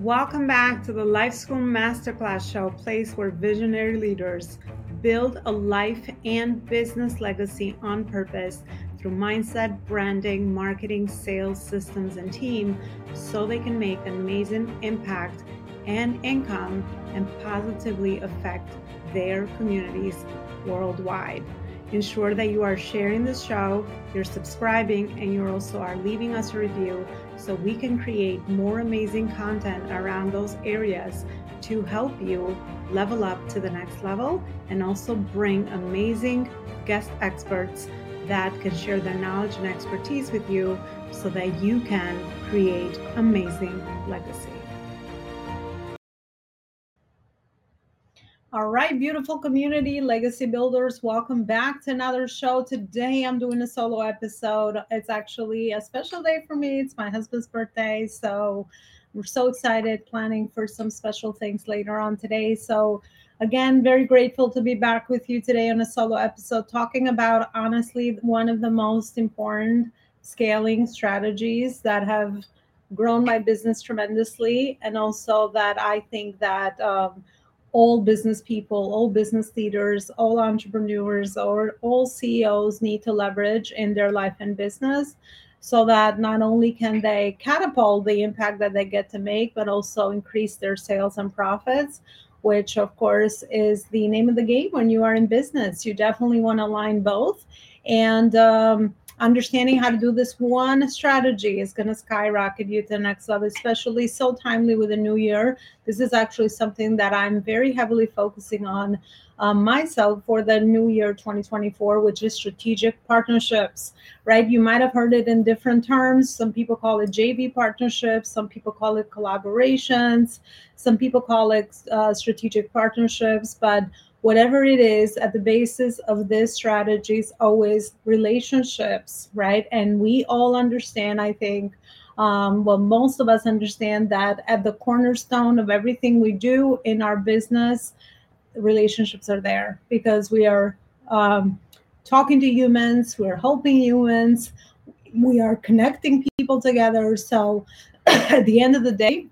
Welcome back to the Life School Masterclass Show, place where visionary leaders build a life and business legacy on purpose through mindset, branding, marketing, sales, systems, and team so they can make an amazing impact and income and positively affect their communities worldwide. Ensure that you are sharing the show, you're subscribing, and you also are leaving us a review so we can create more amazing content around those areas to help you level up to the next level and also bring amazing guest experts that can share their knowledge and expertise with you so that you can create amazing legacy. All right, beautiful community, legacy builders, welcome back to another show. Today I'm doing a solo episode. It's actually a special day for me. It's my husband's birthday. So we're so excited, planning for some special things later on today. So, again, very grateful to be back with you today on a solo episode, talking about honestly one of the most important scaling strategies that have grown my business tremendously, and also that I think that. Um, all business people, all business leaders, all entrepreneurs, or all CEOs need to leverage in their life and business so that not only can they catapult the impact that they get to make, but also increase their sales and profits, which of course is the name of the game when you are in business. You definitely want to align both. And um, understanding how to do this one strategy is going to skyrocket you to the next level, especially so timely with the new year. This is actually something that I'm very heavily focusing on um, myself for the new year 2024, which is strategic partnerships, right? You might have heard it in different terms. Some people call it JV partnerships, some people call it collaborations, some people call it uh, strategic partnerships, but whatever it is at the basis of this strategy is always relationships right? And we all understand i think um, well most of us understand that at the cornerstone of everything we do in our business relationships are there because we are um, talking to humans we're helping humans we are connecting people together. So at the end of the day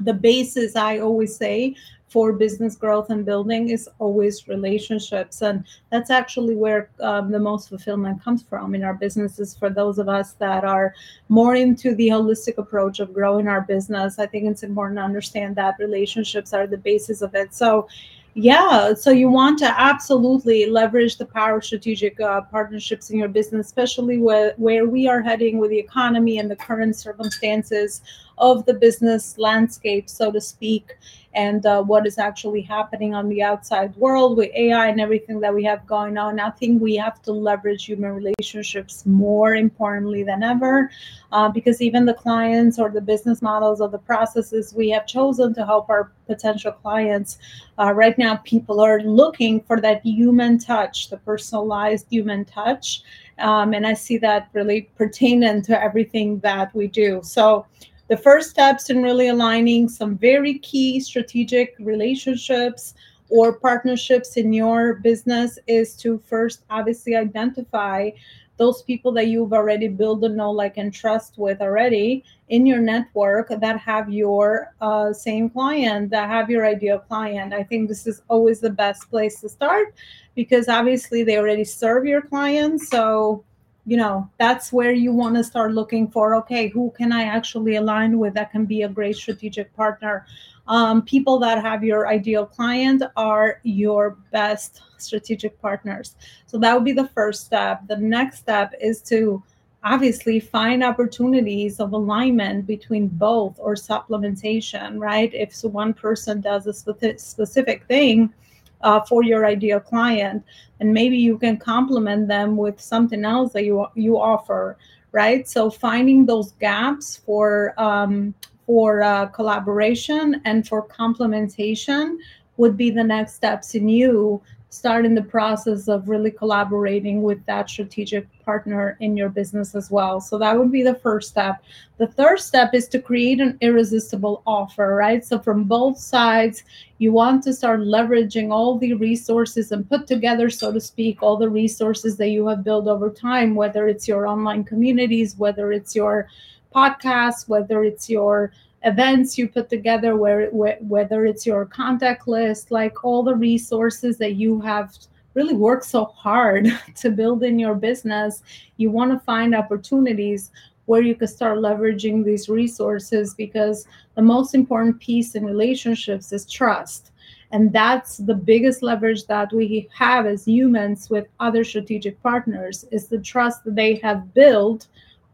the basis i always say for business growth and building is always relationships. And that's actually where um, the most fulfillment comes from in our businesses. For those of us that are more into the holistic approach of growing our business i think it's important to understand that relationships are the basis of it. So yeah so you want to absolutely leverage the power of strategic uh, partnerships in your business especially where, where we are heading with the economy and the current circumstances of the business landscape so to speak and uh, what is actually happening on the outside world with AI and everything that we have going on. I think we have to leverage human relationships more importantly than ever uh, because even the clients or the business models or the processes we have chosen to help our potential clients, uh, right now people are looking for that human touch, the personalized human touch. Um, and I see that really pertaining to everything that we do. So, the first steps in really aligning some very key strategic relationships or partnerships in your business is to first obviously identify those people that you've already built a know like and trust with already in your network that have your uh, same client that have your ideal client. I think this is always the best place to start because obviously they already serve your clients so you know that's where you want to start looking for okay who can i actually align with that can be a great strategic partner? Um, people that have your ideal client are your best strategic partners. So that would be the first step. The next step is to obviously find opportunities of alignment between both or supplementation right? If so one person does a specific thing uh, for your ideal client and maybe you can complement them with something else that you you offer right? So finding those gaps for um, for uh, collaboration and for complementation would be the next steps in you starting the process of really collaborating with that strategic partner in your business as well. So that would be the first step. The third step is to create an irresistible offer, right? So from both sides, you want to start leveraging all the resources and put together, so to speak, all the resources that you have built over time, whether it's your online communities, whether it's your podcast, whether it's your events you put together where, where whether it's your contact list like all the resources that you have really worked so hard to build in your business you want to find opportunities where you can start leveraging these resources because the most important piece in relationships is trust. And that's the biggest leverage that we have as humans with other strategic partners is the trust that they have built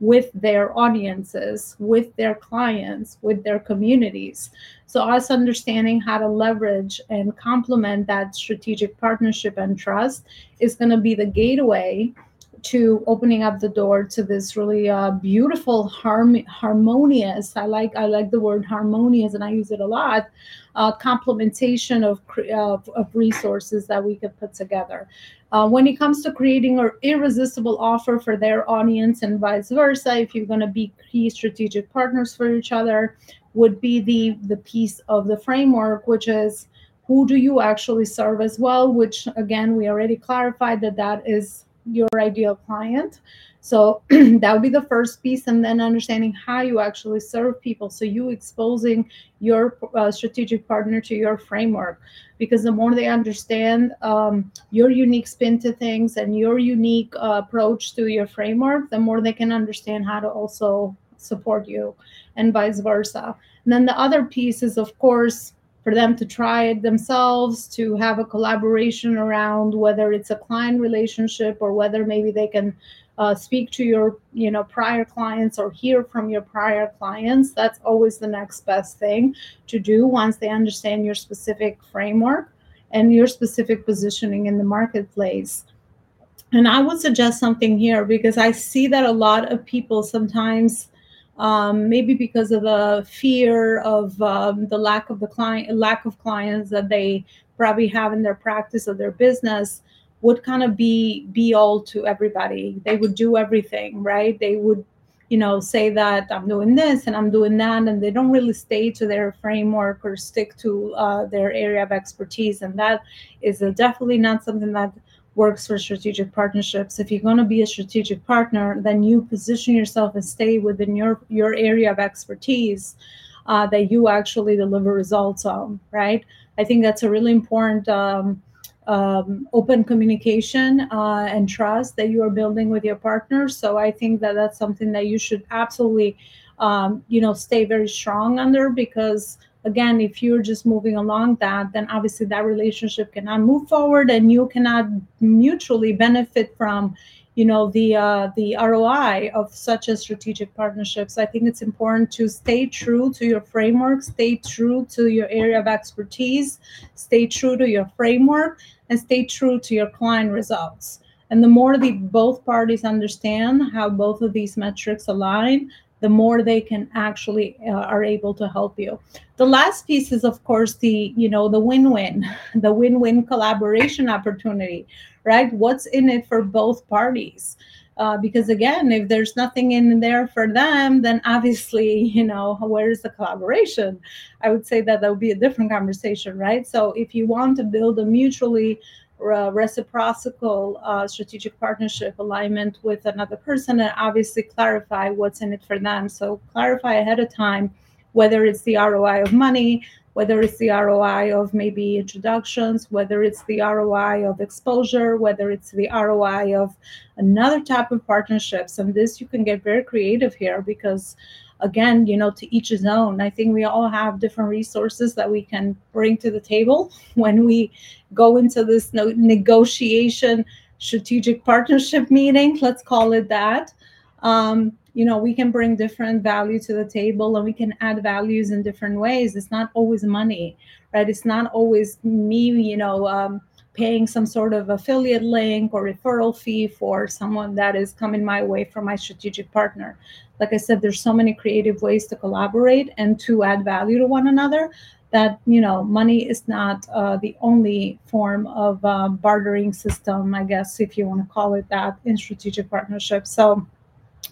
with their audiences, with their clients, with their communities. So, us understanding how to leverage and complement that strategic partnership and trust is going to be the gateway to opening up the door to this really uh, beautiful harm- harmonious i like i like the word harmonious and i use it a lot uh, complementation of, of, of resources that we could put together. Uh, when it comes to creating an irresistible offer for their audience and vice versa if you're going to be key strategic partners for each other would be the the piece of the framework which is who do you actually serve as well which again we already clarified that that is your ideal client. So that would be the first piece, and then understanding how you actually serve people. So you exposing your uh, strategic partner to your framework, because the more they understand um, your unique spin to things and your unique uh, approach to your framework, the more they can understand how to also support you, and vice versa. And then the other piece is, of course, for them to try it themselves, to have a collaboration around whether it's a client relationship or whether maybe they can uh, speak to your you know prior clients or hear from your prior clients. That's always the next best thing to do once they understand your specific framework and your specific positioning in the marketplace. And i would suggest something here because i see that a lot of people sometimes um, maybe because of the fear of um, the lack of the client lack of clients that they probably have in their practice or their business would kind of be be all to everybody. They would do everything right? They would you know say that i'm doing this and i'm doing that and they don't really stay to their framework or stick to uh, their area of expertise and that is definitely not something that works for strategic partnerships. If you're going to be a strategic partner, then you position yourself and stay within your your area of expertise uh, that you actually deliver results on. Right? I think that's a really important. Um, um, open communication uh, and trust that you are building with your partners. So I think that that's something that you should absolutely, um, you know, stay very strong under because again if you're just moving along that then obviously that relationship cannot move forward and you cannot mutually benefit from you know the uh, the ROI of such a strategic partnerships. I think it's important to stay true to your framework, stay true to your area of expertise, stay true to your framework, and stay true to your client results. And the more the both parties understand how both of these metrics align, the more they can actually uh, are able to help you. The last piece is of course the you know the win-win the win-win collaboration opportunity right? What's in it for both parties? Uh, because again if there's nothing in there for them then obviously you know where's the collaboration? I would say that that would be a different conversation right? So if you want to build a mutually reciprocal uh, strategic partnership alignment with another person and obviously clarify what's in it for them. So clarify ahead of time whether it's the ROI of money, whether it's the ROI of maybe introductions, whether it's the ROI of exposure, whether it's the ROI of another type of partnerships. And this you can get very creative here because again, you know, to each his own. I think we all have different resources that we can bring to the table when we go into this negotiation strategic partnership meeting. Let's call it that. Um, you know, we can bring different value to the table and we can add values in different ways. It's not always money, right? It's not always me, you know. Um, paying some sort of affiliate link or referral fee for someone that is coming my way from my strategic partner. Like I said, there's so many creative ways to collaborate and to add value to one another that you know money is not uh, the only form of uh, bartering system i guess if you want to call it that in strategic partnerships so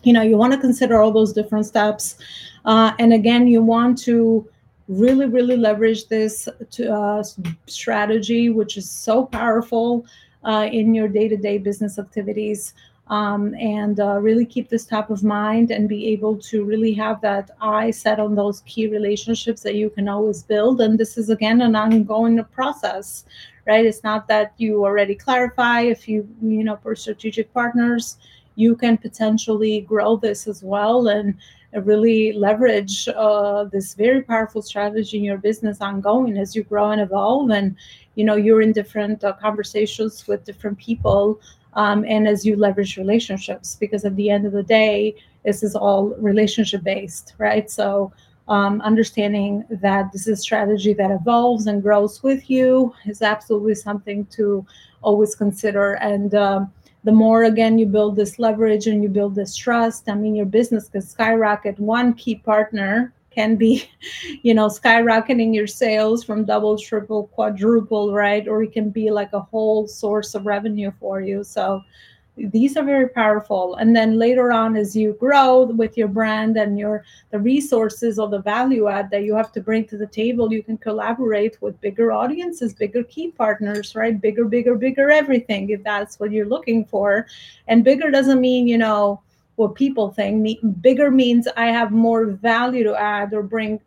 you know you want to consider all those different steps uh, and again you want to really really leverage this to, uh, strategy which is so powerful uh, in your day-to-day business activities um, and uh, really keep this top of mind and be able to really have that eye set on those key relationships that you can always build. And this is again an ongoing process, right? It's not that you already clarify if you, you know, for strategic partners, you can potentially grow this as well and really leverage uh, this very powerful strategy in your business ongoing as you grow and evolve. And you know you're in different uh, conversations with different people um, and as you leverage relationships because at the end of the day this is all relationship based right? So um, understanding that this is a strategy that evolves and grows with you is absolutely something to always consider. And um, the more again you build this leverage and you build this trust i mean your business can skyrocket. One key partner can be you know skyrocketing your sales from double triple quadruple right? Or it can be like a whole source of revenue for you. So these are very powerful. And then later on as you grow with your brand and your the resources or the value add that you have to bring to the table you can collaborate with bigger audiences bigger key partners right? Bigger bigger bigger everything if that's what you're looking for. And bigger doesn't mean you know what people think. Bigger means i have more value to add or bring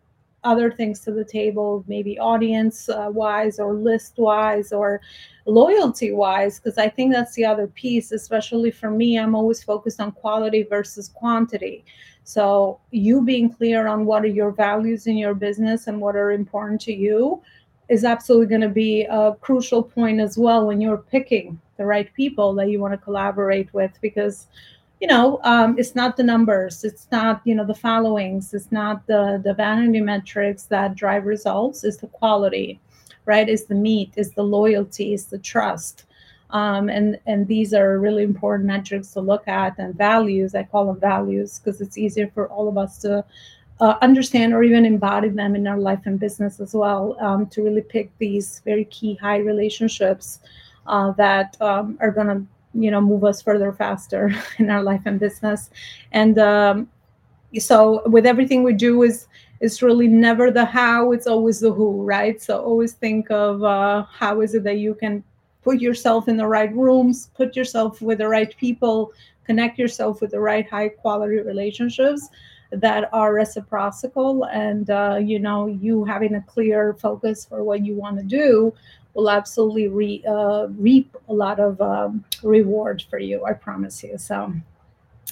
other things to the table, maybe audience uh, wise or list wise or loyalty wise, because I think that's the other piece, especially for me. I'm always focused on quality versus quantity. So, you being clear on what are your values in your business and what are important to you is absolutely going to be a crucial point as well when you're picking the right people that you want to collaborate with because you know um, it's not the numbers it's not you know the followings it's not the the vanity metrics that drive results it's the quality right? It's the meat it's the loyalty it's the trust. Um, and and these are really important metrics to look at and values i call them values because it's easier for all of us to uh, understand or even embody them in our life and business as well um, to really pick these very key high relationships uh, that um, are going to you know move us further faster in our life and business. And um, so with everything we do is it's really never the how it's always the who right? So always think of uh, how is it that you can put yourself in the right rooms put yourself with the right people connect yourself with the right high quality relationships that are reciprocal and uh, you know you having a clear focus for what you want to do will absolutely re, uh, reap a lot of um, reward for you. I promise you. So,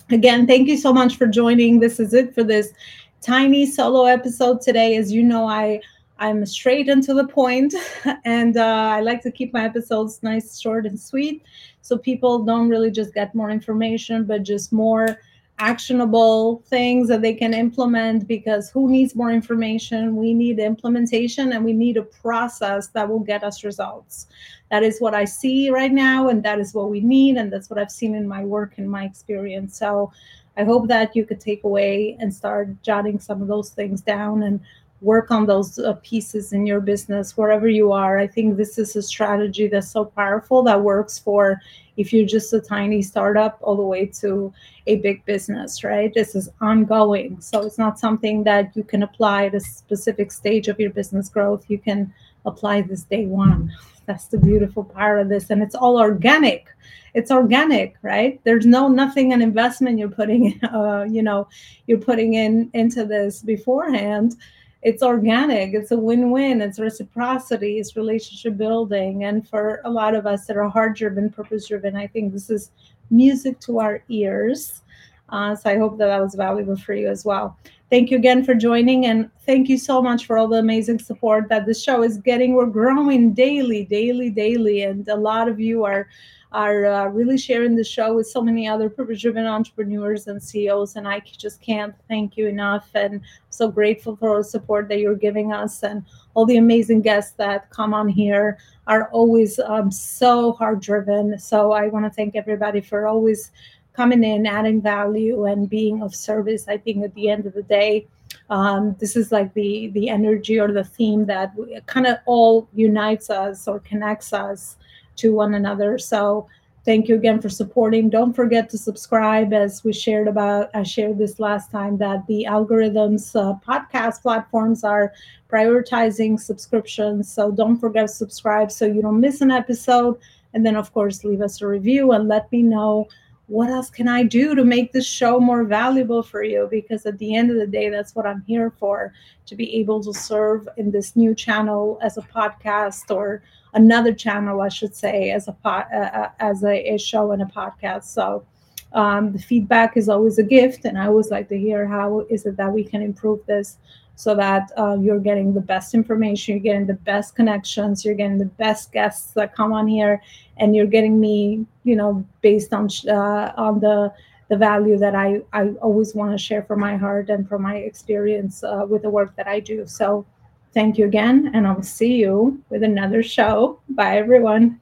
again, thank you so much for joining. This is it for this tiny solo episode today. As you know, I I'm straight and to the point, and uh, I like to keep my episodes nice, short, and sweet, so people don't really just get more information, but just more actionable things that they can implement because who needs more information? We need implementation and we need a process that will get us results. That is what i see right now and that is what we need and that's what i've seen in my work and my experience. So i hope that you could take away and start jotting some of those things down and work on those uh, pieces in your business wherever you are. I think this is a strategy that's so powerful that works for if you're just a tiny startup all the way to a big business right? This is ongoing. So it's not something that you can apply at a specific stage of your business growth. You can apply this day one. That's the beautiful part of this. And it's all organic. It's organic right? There's no nothing an investment you're putting uh, you know you're putting in into this beforehand it's organic it's a win-win it's reciprocity it's relationship building. And for a lot of us that are heart driven purpose driven i think this is music to our ears. Uh, so i hope that that was valuable for you as well thank you again for joining and thank you so much for all the amazing support that the show is getting we're growing daily daily daily and a lot of you are are uh, really sharing the show with so many other purpose driven entrepreneurs and CEOs. And I just can't thank you enough. And so grateful for the support that you're giving us and all the amazing guests that come on here are always um, so hard driven. So I want to thank everybody for always coming in, adding value, and being of service. I think at the end of the day, um, this is like the the energy or the theme that kind of all unites us or connects us to one another. So thank you again for supporting. Don't forget to subscribe as we shared about, I shared this last time that the algorithms, uh, podcast platforms are prioritizing subscriptions. So don't forget to subscribe so you don't miss an episode. And then, of course, leave us a review and let me know what else can I do to make this show more valuable for you? Because at the end of the day, that's what I'm here for to be able to serve in this new channel as a podcast or another channel, I should say, as a uh, uh, as a, a, show and a podcast. So um, the feedback is always a gift, and I always like to hear how is it that we can improve this so that uh, you're getting the best information, you're getting the best connections, you're getting the best guests that come on here, and you're getting me, you know, based on uh, on the the value that I I always want to share from my heart and from my experience uh, with the work that I do. So, thank you again, and I'll see you with another show. Bye, everyone.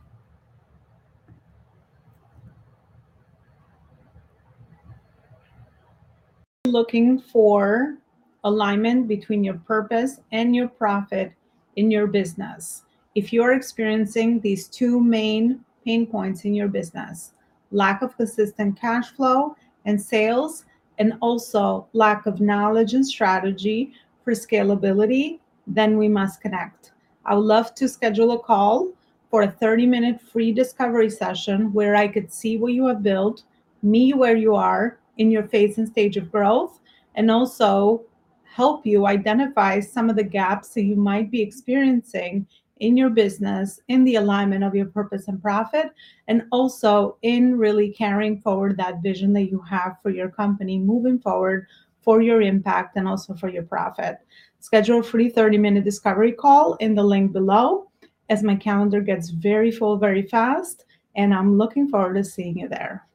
Looking for alignment between your purpose and your profit in your business. If you're experiencing these two main pain points in your business lack of consistent cash flow and sales, and also lack of knowledge and strategy for scalability, then we must connect. I would love to schedule a call for a 30 minute free discovery session where I could see what you have built, me where you are in your phase and stage of growth, and also help you identify some of the gaps that you might be experiencing in your business, in the alignment of your purpose and profit, and also in really carrying forward that vision that you have for your company moving forward for your impact and also for your profit. Schedule a free 30 minute discovery call in the link below as my calendar gets very full very fast. And I'm looking forward to seeing you there.